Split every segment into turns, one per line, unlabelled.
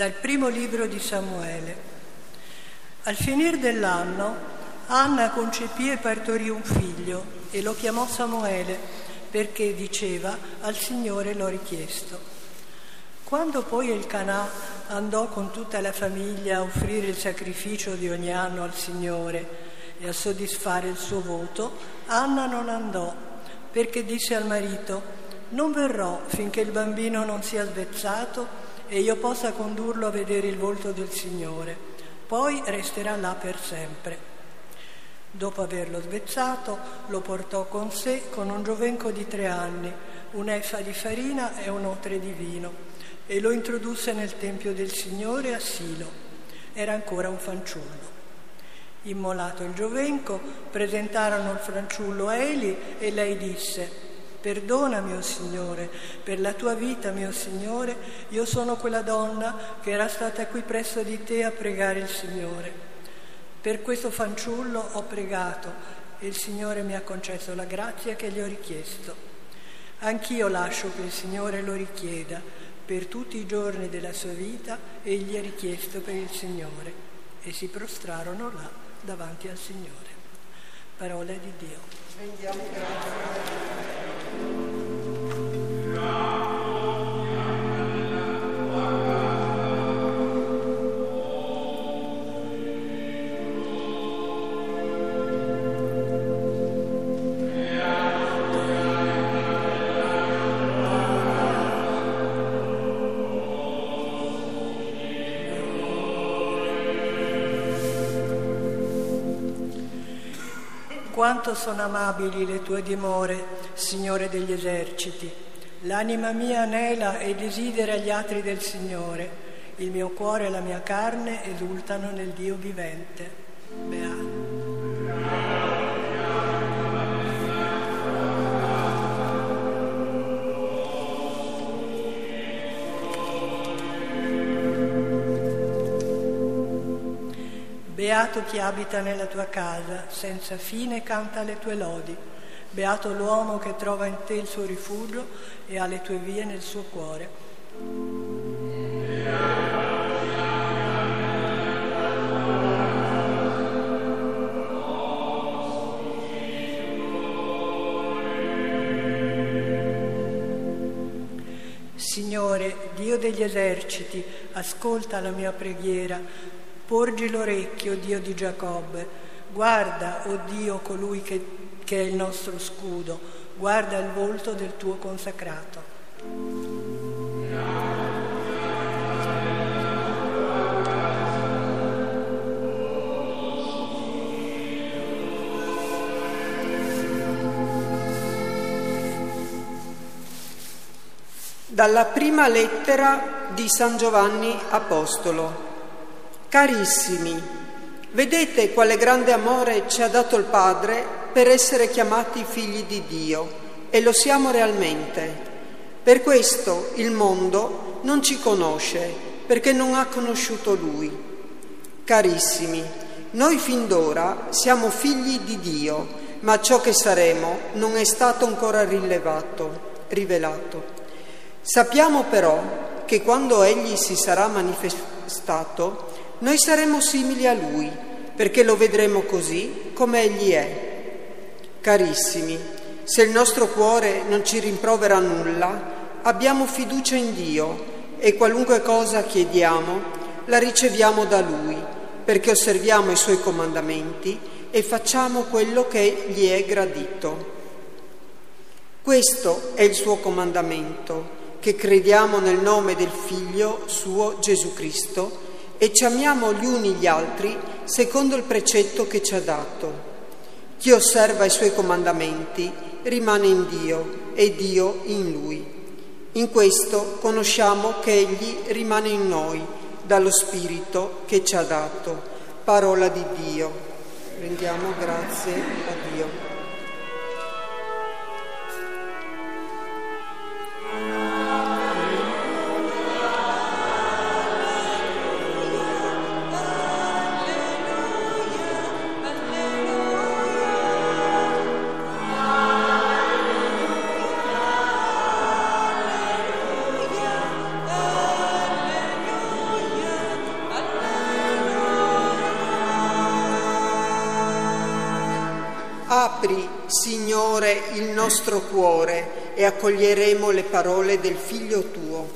Dal primo libro di Samuele. Al finire dell'anno, Anna concepì e partorì un figlio e lo chiamò Samuele perché diceva al Signore l'ho richiesto. Quando poi il Canà andò con tutta la famiglia a offrire il sacrificio di ogni anno al Signore e a soddisfare il suo voto, Anna non andò perché disse al marito non verrò finché il bambino non sia svezzato e io possa condurlo a vedere il volto del Signore, poi resterà là per sempre. Dopo averlo svezzato, lo portò con sé con un giovenco di tre anni, un'efa di farina e un otre di vino, e lo introdusse nel Tempio del Signore a Silo. Era ancora un fanciullo. Immolato il giovenco, presentarono il fanciullo a Eli e lei disse, Perdona, mio Signore, per la tua vita, mio Signore, io sono quella donna che era stata qui presso di te a pregare il Signore. Per questo fanciullo ho pregato e il Signore mi ha concesso la grazia che gli ho richiesto. Anch'io lascio che il Signore lo richieda per tutti i giorni della sua vita e gli ha richiesto per il Signore. E si prostrarono là davanti al Signore. Parola di Dio. Rendiamo grazie. Quanto sono amabili le tue dimore, Signore degli eserciti. L'anima mia anela e desidera gli atri del Signore. Il mio cuore e la mia carne esultano nel Dio vivente. Beato chi abita nella tua casa, senza fine canta le tue lodi. Beato l'uomo che trova in te il suo rifugio e ha le tue vie nel suo cuore. Signore, Dio degli eserciti, ascolta la mia preghiera Porgi l'orecchio, Dio di Giacobbe, guarda, o oh Dio, colui che, che è il nostro scudo, guarda il volto del tuo consacrato.
Dalla prima lettera di San Giovanni Apostolo. Carissimi, vedete quale grande amore ci ha dato il Padre per essere chiamati figli di Dio e lo siamo realmente. Per questo il mondo non ci conosce perché non ha conosciuto Lui. Carissimi, noi fin d'ora siamo figli di Dio, ma ciò che saremo non è stato ancora rilevato, rivelato. Sappiamo però che quando Egli si sarà manifestato, noi saremo simili a Lui, perché lo vedremo così come Egli è. Carissimi, se il nostro cuore non ci rimprovera nulla, abbiamo fiducia in Dio e qualunque cosa chiediamo la riceviamo da Lui, perché osserviamo i Suoi comandamenti e facciamo quello che gli è gradito. Questo è il suo comandamento, che crediamo nel nome del Figlio suo Gesù Cristo, e ci amiamo gli uni gli altri secondo il precetto che ci ha dato. Chi osserva i suoi comandamenti rimane in Dio e Dio in lui. In questo conosciamo che Egli rimane in noi dallo Spirito che ci ha dato. Parola di Dio. Rendiamo grazie a Dio. Apri, Signore, il nostro cuore e accoglieremo le parole del Figlio tuo.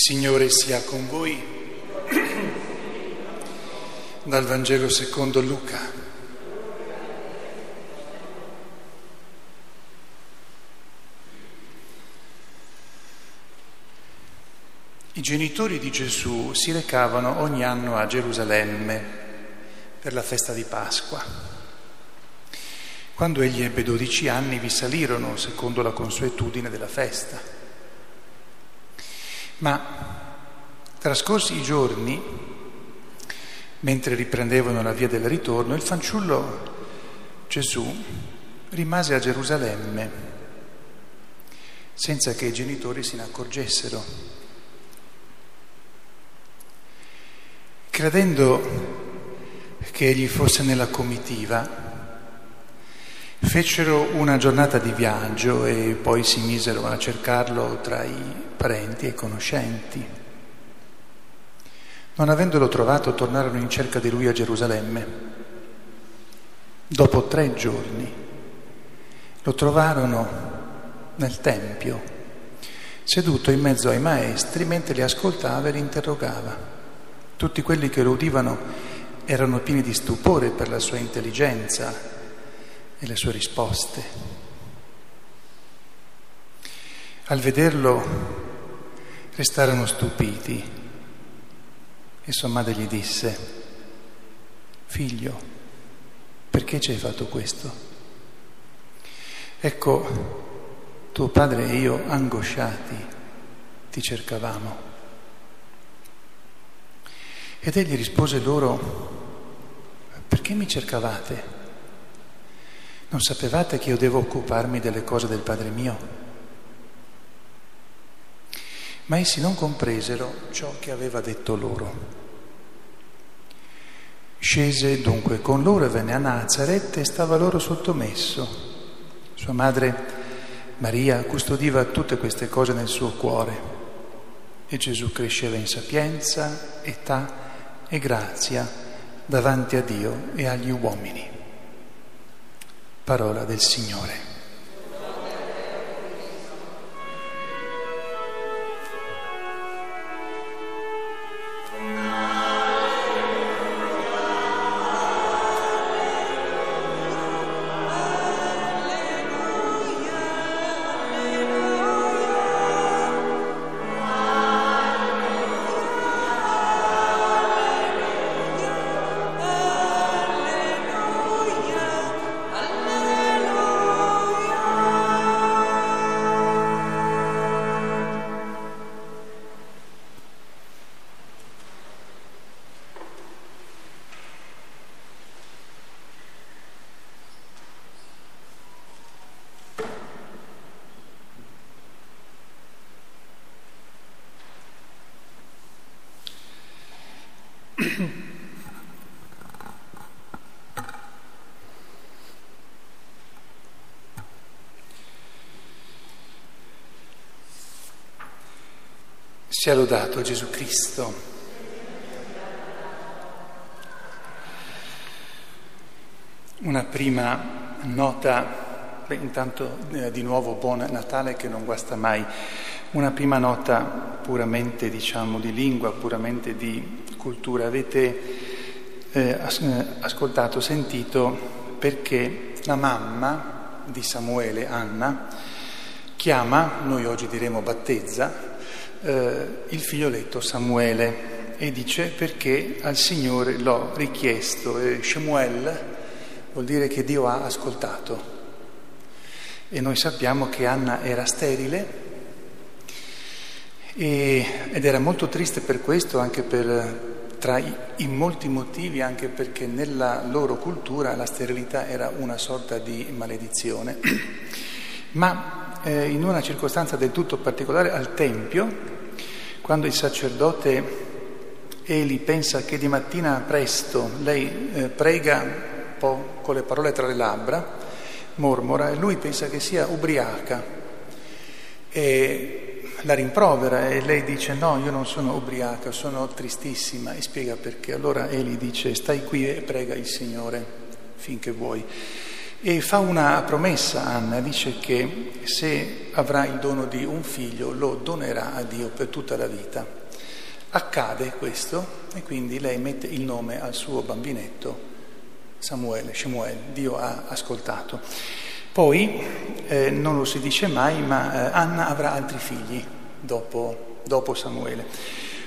Signore sia con voi. Dal Vangelo secondo Luca. I genitori di Gesù si recavano ogni anno a Gerusalemme per la festa di Pasqua. Quando egli ebbe dodici anni vi salirono secondo la consuetudine della festa. Ma trascorsi i giorni, mentre riprendevano la via del ritorno, il fanciullo Gesù rimase a Gerusalemme senza che i genitori se ne accorgessero. Credendo che egli fosse nella comitiva, Fecero una giornata di viaggio e poi si misero a cercarlo tra i parenti e conoscenti. Non avendolo trovato, tornarono in cerca di lui a Gerusalemme. Dopo tre giorni lo trovarono nel Tempio, seduto in mezzo ai maestri mentre li ascoltava e li interrogava. Tutti quelli che lo udivano erano pieni di stupore per la sua intelligenza e le sue risposte. Al vederlo restarono stupiti e sua madre gli disse, figlio, perché ci hai fatto questo? Ecco, tuo padre e io, angosciati, ti cercavamo. Ed egli rispose loro, perché mi cercavate? Non sapevate che io devo occuparmi delle cose del Padre mio? Ma essi non compresero ciò che aveva detto loro. Scese dunque con loro e venne a Nazareth e stava loro sottomesso. Sua madre Maria custodiva tutte queste cose nel suo cuore e Gesù cresceva in sapienza, età e grazia davanti a Dio e agli uomini. Parola del Signore. Sia lodato Gesù Cristo. Una prima nota, intanto eh, di nuovo buon Natale che non guasta mai, una prima nota puramente diciamo di lingua, puramente di cultura. Avete eh, eh ascoltato, sentito perché la mamma di Samuele, Anna, chiama, noi oggi diremo battezza, eh, il figlioletto Samuele e dice perché al Signore l'ho richiesto e Shemuel vuol dire che Dio ha ascoltato e noi sappiamo che Anna era sterile E, ed era molto triste per questo, anche per, tra i, i, molti motivi, anche perché nella loro cultura la sterilità era una sorta di maledizione. Ma eh, in una circostanza del tutto particolare al Tempio, quando il sacerdote Eli pensa che di mattina presto lei eh, prega un po' con le parole tra le labbra, mormora, e lui pensa che sia ubriaca. E la rimprovera e lei dice no, io non sono ubriaca, sono tristissima e spiega perché. Allora Eli dice stai qui e prega il Signore finché vuoi. E fa una promessa Anna, dice che se avrà il dono di un figlio lo donerà a Dio per tutta la vita. Accade questo e quindi lei mette il nome al suo bambinetto Samuele, Shemuel, Dio ha ascoltato. Poi, eh, non lo si dice mai, ma eh, Anna avrà altri figli dopo, dopo Samuele.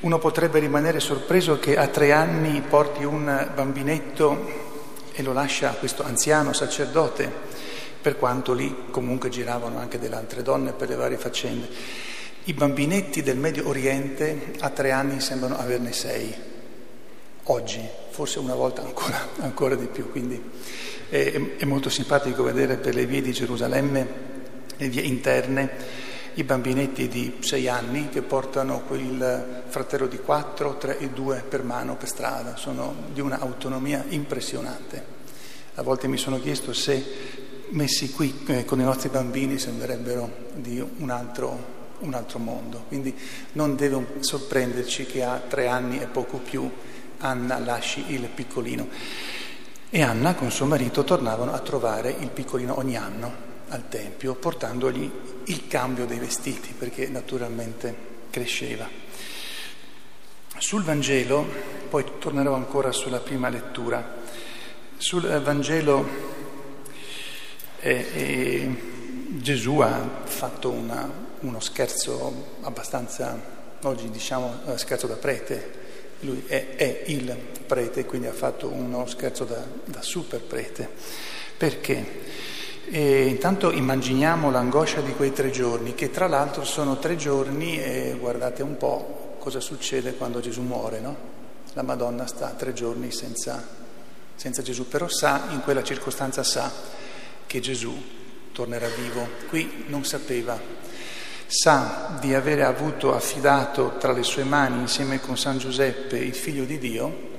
Uno potrebbe rimanere sorpreso che a tre anni porti un bambinetto e lo lascia a questo anziano sacerdote, per quanto lì comunque giravano anche delle altre donne per le varie faccende. I bambinetti del Medio Oriente a tre anni sembrano averne sei, oggi, forse una volta ancora, ancora di più, quindi è, è molto simpatico vedere per le vie di Gerusalemme, le vie interne, i bambinetti di sei anni che portano quel fratello di quattro, tre e due per mano per strada, sono di un'autonomia impressionante. A volte mi sono chiesto se messi qui eh, con i nostri bambini sembrerebbero di un altro, un altro mondo, quindi non deve sorprenderci che a tre anni e poco più Anna lasci il piccolino. E Anna con suo marito tornavano a trovare il piccolino ogni anno al Tempio, portandogli il cambio dei vestiti, perché naturalmente cresceva. Sul Vangelo, poi tornerò ancora sulla prima lettura, sul Vangelo eh, eh, Gesù ha fatto una, uno scherzo abbastanza, oggi diciamo scherzo da prete, lui è, è, il prete, quindi ha fatto uno scherzo da, da super prete. Perché? E intanto immaginiamo l'angoscia di quei tre giorni, che tra l'altro sono tre giorni e guardate un po' cosa succede quando Gesù muore, no? La Madonna sta tre giorni senza, senza Gesù, però sa, in quella circostanza sa che Gesù tornerà vivo. Qui non sapeva, sa di avere avuto affidato tra le sue mani insieme con San Giuseppe il figlio di Dio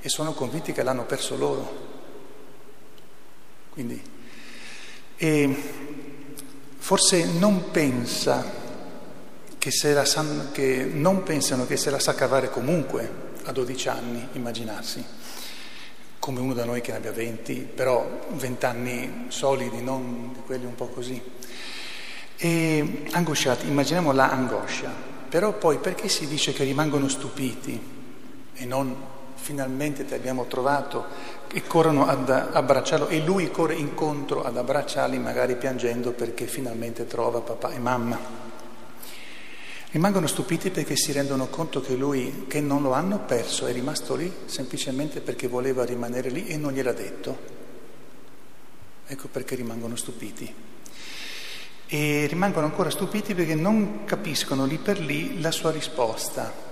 e sono convinti che l'hanno perso loro. Quindi, e forse non pensa che, la che non pensano che se la sa cavare comunque a 12 anni, immaginarsi, come uno da noi che ne abbia 20, però 20 anni solidi, non di quelli un po' così. E angosciati, immaginiamo la angoscia, però poi perché si dice che rimangono stupiti e non finalmente ti abbiamo trovato e corrono ad abbracciarlo e lui corre incontro ad abbracciarli magari piangendo perché finalmente trova papà e mamma. Rimangono stupiti perché si rendono conto che lui, che non lo hanno perso, è rimasto lì semplicemente perché voleva rimanere lì e non gliel'ha detto. Ecco perché rimangono stupiti e rimangono ancora stupiti perché non capiscono lì per lì la sua risposta.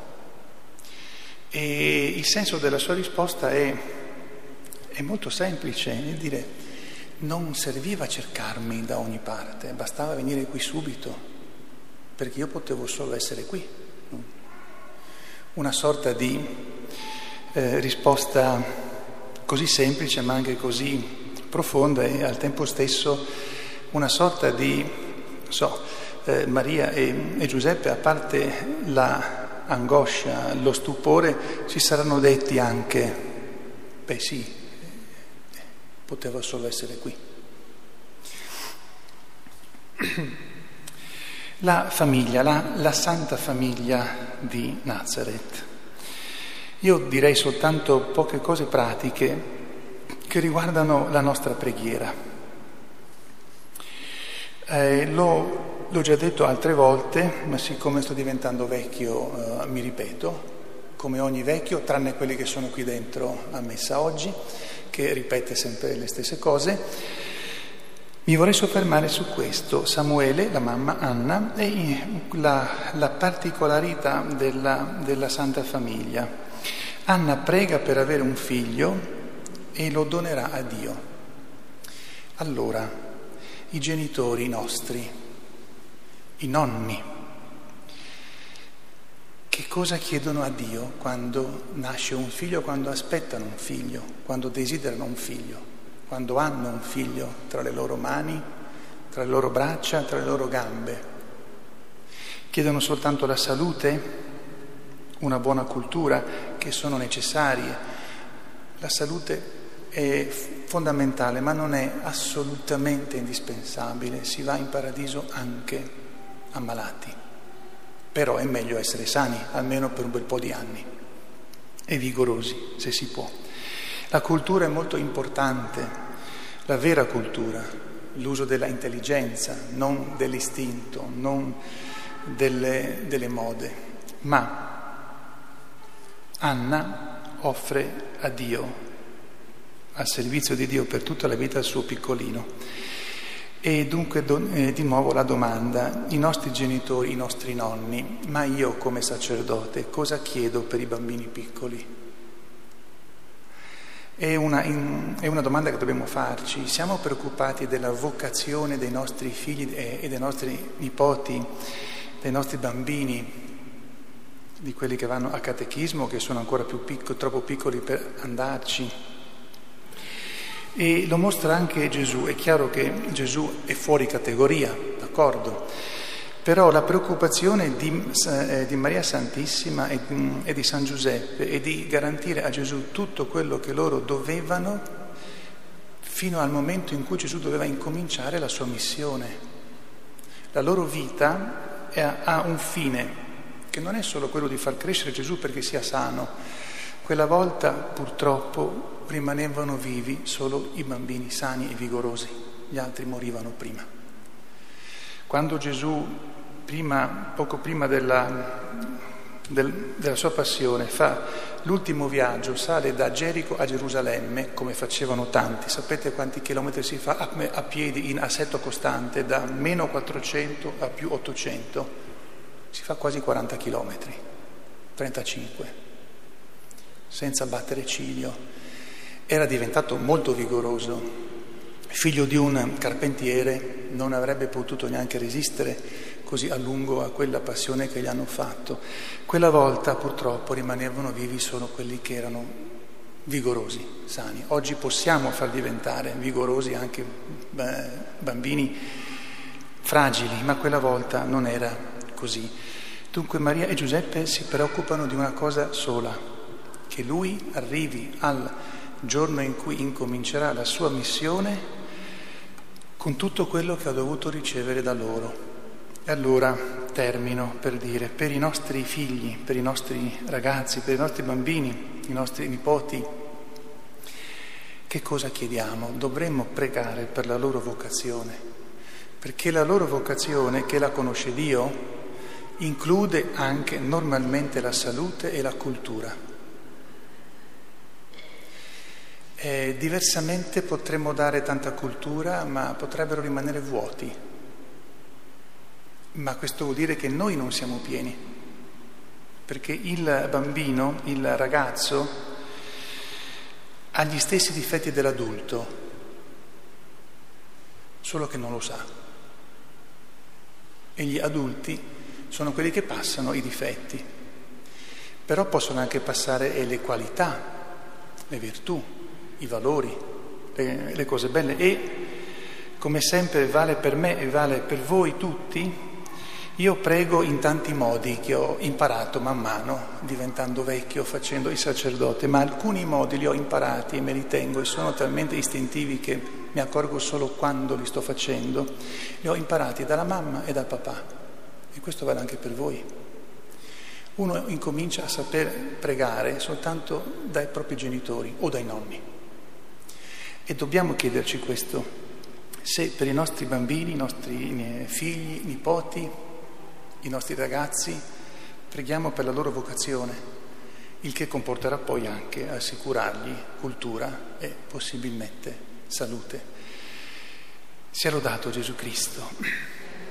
E il senso della sua risposta è, è molto semplice, è dire non serviva cercarmi da ogni parte, bastava venire qui subito, perché io potevo solo essere qui. Una sorta di eh, risposta così semplice ma anche così profonda e al tempo stesso una sorta di so, eh, Maria e, e Giuseppe, a parte l'angoscia, lo stupore, si saranno detti anche, beh sì, poteva solo essere qui. La famiglia, la, la santa famiglia di Nazareth. Io direi soltanto poche cose pratiche che riguardano la nostra preghiera. Eh, l'ho, l'ho, già detto altre volte, ma siccome sto diventando vecchio eh, mi ripeto, come ogni vecchio, tranne quelli che sono qui dentro a messa oggi, che ripete sempre le stesse cose. Mi vorrei soffermare su questo, Samuele, la mamma Anna e la, la particolarità della, della Santa Famiglia. Anna prega per avere un figlio e lo donerà a Dio. Allora, i genitori nostri, i nonni, che cosa chiedono a Dio quando nasce un figlio, quando aspettano un figlio, quando desiderano un figlio? quando hanno un figlio tra le loro mani, tra le loro braccia, tra le loro gambe. Chiedono soltanto la salute, una buona cultura, che sono necessarie. La salute è fondamentale, ma non è assolutamente indispensabile. Si va in paradiso anche ammalati. Però è meglio essere sani, almeno per un bel po' di anni, e vigorosi, se si può. La cultura è molto importante, la vera cultura, l'uso della intelligenza, non dell'istinto, non delle, delle mode. Ma Anna offre a Dio, al servizio di Dio per tutta la vita il suo piccolino. E dunque eh, di nuovo la domanda, i nostri genitori, i nostri nonni, ma io come sacerdote cosa chiedo per i bambini piccoli? È una, in, è una, domanda che dobbiamo farci. Siamo preoccupati della vocazione dei nostri figli e, dei nostri nipoti, dei nostri bambini, di quelli che vanno a catechismo, che sono ancora più piccoli, troppo piccoli per andarci. E lo mostra anche Gesù. È chiaro che Gesù è fuori categoria, d'accordo? Però la preoccupazione di, eh, di Maria Santissima e, e di San Giuseppe è di garantire a Gesù tutto quello che loro dovevano fino al momento in cui Gesù doveva incominciare la sua missione. La loro vita è, ha un fine, che non è solo quello di far crescere Gesù perché sia sano. Quella volta purtroppo rimanevano vivi solo i bambini sani e vigorosi, gli altri morivano prima. Quando Gesù, prima, poco prima della, del, della sua passione, fa l'ultimo viaggio, sale da Gerico a Gerusalemme, come facevano tanti, sapete quanti chilometri si fa a, a piedi in assetto costante, da meno 400 a più 800? Si fa quasi 40 chilometri, 35, senza battere ciglio. Era diventato molto vigoroso, figlio di un carpentiere, non avrebbe potuto neanche resistere così a lungo a quella passione che gli hanno fatto. Quella volta purtroppo rimanevano vivi solo quelli che erano vigorosi, sani. Oggi possiamo far diventare vigorosi anche bambini fragili, ma quella volta non era così. Dunque Maria e Giuseppe si preoccupano di una cosa sola, che lui arrivi al giorno in cui incomincerà la sua missione con tutto quello che ha dovuto ricevere da loro. E allora termino per dire, per i nostri figli, per i nostri ragazzi, per i nostri bambini, i nostri nipoti, che cosa chiediamo? Dovremmo pregare per la loro vocazione, perché la loro vocazione, che la conosce Dio, include anche normalmente la salute e la cultura. Eh, diversamente potremmo dare tanta cultura, ma potrebbero rimanere vuoti. Ma questo vuol dire che noi non siamo pieni, perché il bambino, il ragazzo, ha gli stessi difetti dell'adulto, solo che non lo sa. E gli adulti sono quelli che passano i difetti, però possono anche passare le qualità, le virtù i valori, le, le cose belle e come sempre vale per me e vale per voi tutti, io prego in tanti modi che ho imparato man mano, diventando vecchio, facendo il sacerdote, ma alcuni modi li ho imparati e me li tengo e sono talmente istintivi che mi accorgo solo quando li sto facendo. Li ho imparati dalla mamma e dal papà e questo vale anche per voi. Uno incomincia a saper pregare soltanto dai propri genitori o dai nonni. E dobbiamo chiederci questo, se per i nostri bambini, i nostri figli, nipoti, i nostri ragazzi, preghiamo per la loro vocazione, il che comporterà poi anche assicurargli cultura e possibilmente salute. Sia lodato Gesù Cristo.